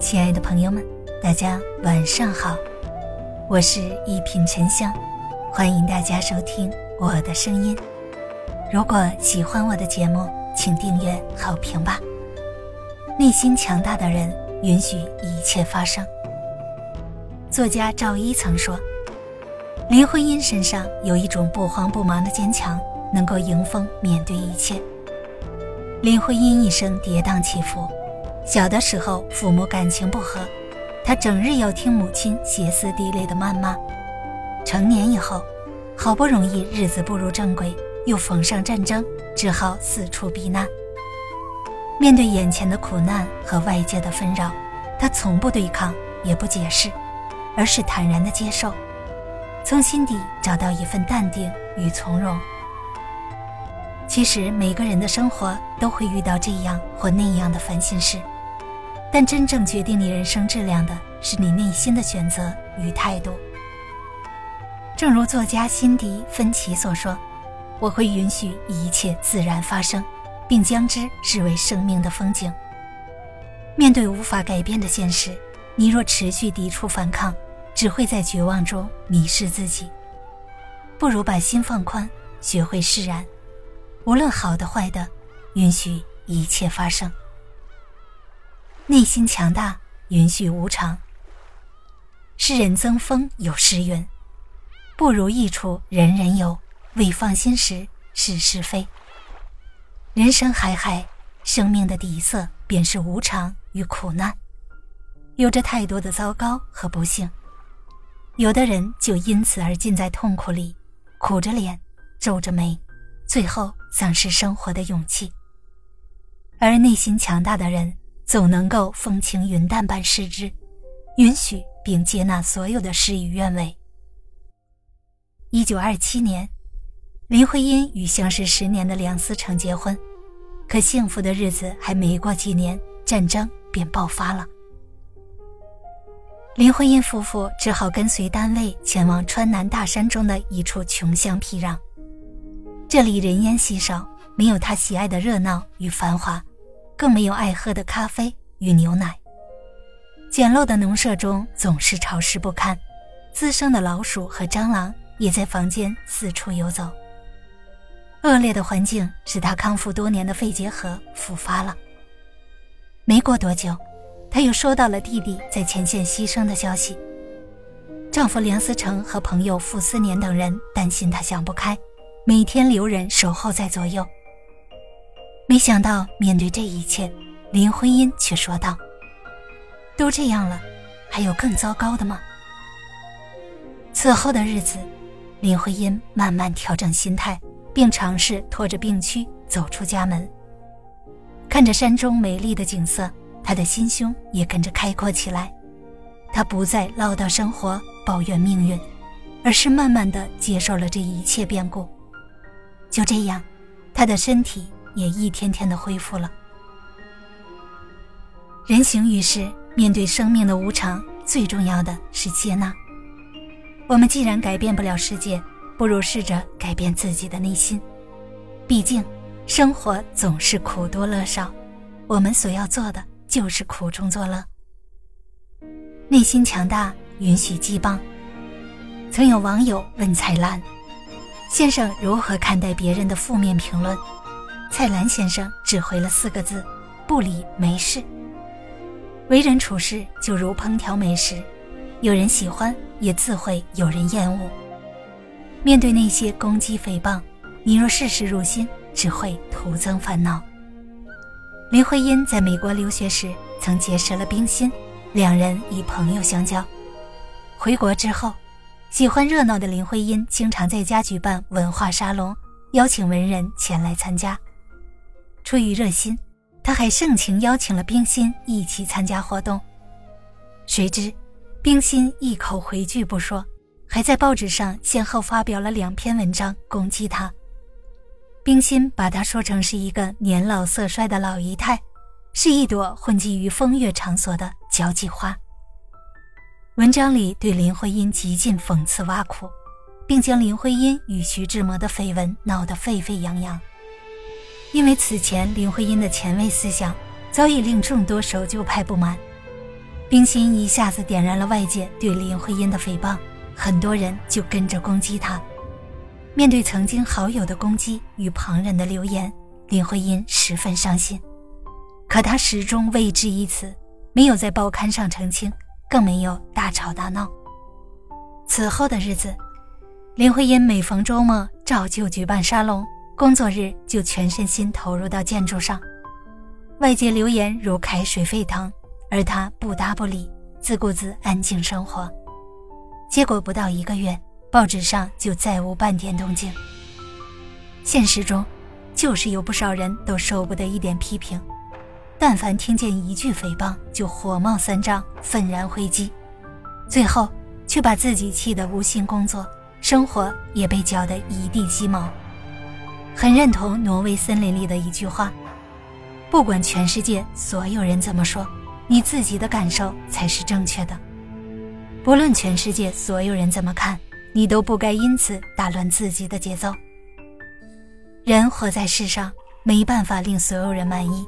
亲爱的朋友们，大家晚上好，我是一品沉香，欢迎大家收听我的声音。如果喜欢我的节目，请订阅、好评吧。内心强大的人，允许一切发生。作家赵一曾说：“林徽因身上有一种不慌不忙的坚强，能够迎风面对一切。”林徽因一生跌宕起伏。小的时候，父母感情不和，他整日要听母亲歇斯底里的谩骂。成年以后，好不容易日子步入正轨，又逢上战争，只好四处避难。面对眼前的苦难和外界的纷扰，他从不对抗，也不解释，而是坦然的接受，从心底找到一份淡定与从容。其实每个人的生活都会遇到这样或那样的烦心事。但真正决定你人生质量的是你内心的选择与态度。正如作家辛迪·芬奇所说：“我会允许一切自然发生，并将之视为生命的风景。面对无法改变的现实，你若持续抵触反抗，只会在绝望中迷失自己。不如把心放宽，学会释然，无论好的坏的，允许一切发生。”内心强大，允许无常。诗人曾峰有诗云：“不如意处人人有，未放心时是是非。”人生海海，生命的底色便是无常与苦难，有着太多的糟糕和不幸。有的人就因此而浸在痛苦里，苦着脸，皱着眉，最后丧失生活的勇气。而内心强大的人。总能够风轻云淡般视之，允许并接纳所有的事与愿违。一九二七年，林徽因与相识十年的梁思成结婚，可幸福的日子还没过几年，战争便爆发了。林徽因夫妇只好跟随单位前往川南大山中的一处穷乡僻壤，这里人烟稀少，没有他喜爱的热闹与繁华。更没有爱喝的咖啡与牛奶。简陋的农舍中总是潮湿不堪，滋生的老鼠和蟑螂也在房间四处游走。恶劣的环境使她康复多年的肺结核复发了。没过多久，她又收到了弟弟在前线牺牲的消息。丈夫梁思成和朋友傅斯年等人担心她想不开，每天留人守候在左右。没想到，面对这一切，林徽因却说道：“都这样了，还有更糟糕的吗？”此后的日子，林徽因慢慢调整心态，并尝试拖着病躯走出家门。看着山中美丽的景色，她的心胸也跟着开阔起来。她不再唠叨生活、抱怨命运，而是慢慢的接受了这一切变故。就这样，她的身体。也一天天的恢复了。人行于世，面对生命的无常，最重要的是接纳。我们既然改变不了世界，不如试着改变自己的内心。毕竟，生活总是苦多乐少，我们所要做的就是苦中作乐。内心强大，允许羁绊。曾有网友问蔡澜：“先生如何看待别人的负面评论？”蔡澜先生只回了四个字：“不理没事。”为人处事就如烹调美食，有人喜欢，也自会有人厌恶。面对那些攻击诽谤，你若事事入心，只会徒增烦恼。林徽因在美国留学时曾结识了冰心，两人以朋友相交。回国之后，喜欢热闹的林徽因经常在家举办文化沙龙，邀请文人前来参加。出于热心，他还盛情邀请了冰心一起参加活动。谁知，冰心一口回拒不说，还在报纸上先后发表了两篇文章攻击他。冰心把他说成是一个年老色衰的老姨太，是一朵混迹于风月场所的交际花。文章里对林徽因极尽讽刺挖苦，并将林徽因与徐志摩的绯闻闹得沸沸扬扬。因为此前林徽因的前卫思想早已令众多守旧派不满，冰心一下子点燃了外界对林徽因的诽谤，很多人就跟着攻击她。面对曾经好友的攻击与旁人的流言，林徽因十分伤心。可她始终未置一词，没有在报刊上澄清，更没有大吵大闹。此后的日子，林徽因每逢周末照旧举办沙龙，工作日就全身心投入到建筑上。外界流言如开水沸腾，而他不搭不理，自顾自安静生活。结果不到一个月。报纸上就再无半点动静。现实中，就是有不少人都受不得一点批评，但凡听见一句诽谤，就火冒三丈，愤然回击，最后却把自己气得无心工作，生活也被搅得一地鸡毛。很认同《挪威森林》里的一句话：“不管全世界所有人怎么说，你自己的感受才是正确的。不论全世界所有人怎么看。”你都不该因此打乱自己的节奏。人活在世上，没办法令所有人满意。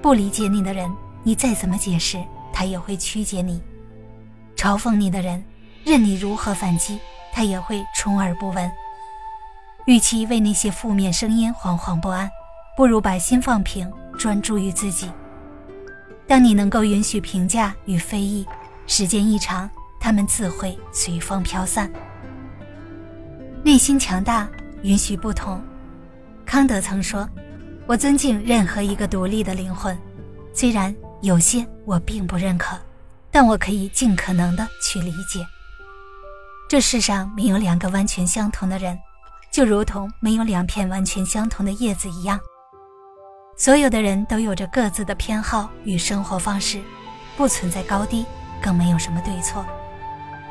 不理解你的人，你再怎么解释，他也会曲解你；嘲讽你的人，任你如何反击，他也会充耳不闻。与其为那些负面声音惶惶不安，不如把心放平，专注于自己。当你能够允许评价与非议，时间一长，他们自会随风飘散。内心强大，允许不同。康德曾说：“我尊敬任何一个独立的灵魂，虽然有些我并不认可，但我可以尽可能的去理解。这世上没有两个完全相同的人，就如同没有两片完全相同的叶子一样。所有的人都有着各自的偏好与生活方式，不存在高低，更没有什么对错。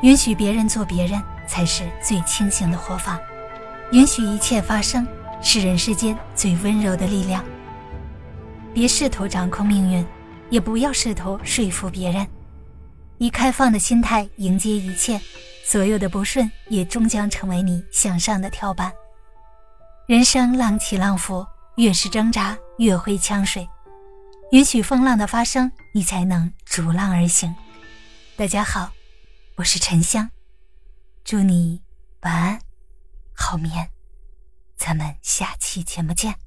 允许别人做别人。”才是最清醒的活法，允许一切发生，是人世间最温柔的力量。别试图掌控命运，也不要试图说服别人，以开放的心态迎接一切，所有的不顺也终将成为你向上的跳板。人生浪起浪伏，越是挣扎越会呛水，允许风浪的发生，你才能逐浪而行。大家好，我是沉香。祝你晚安，好眠，咱们下期节目见。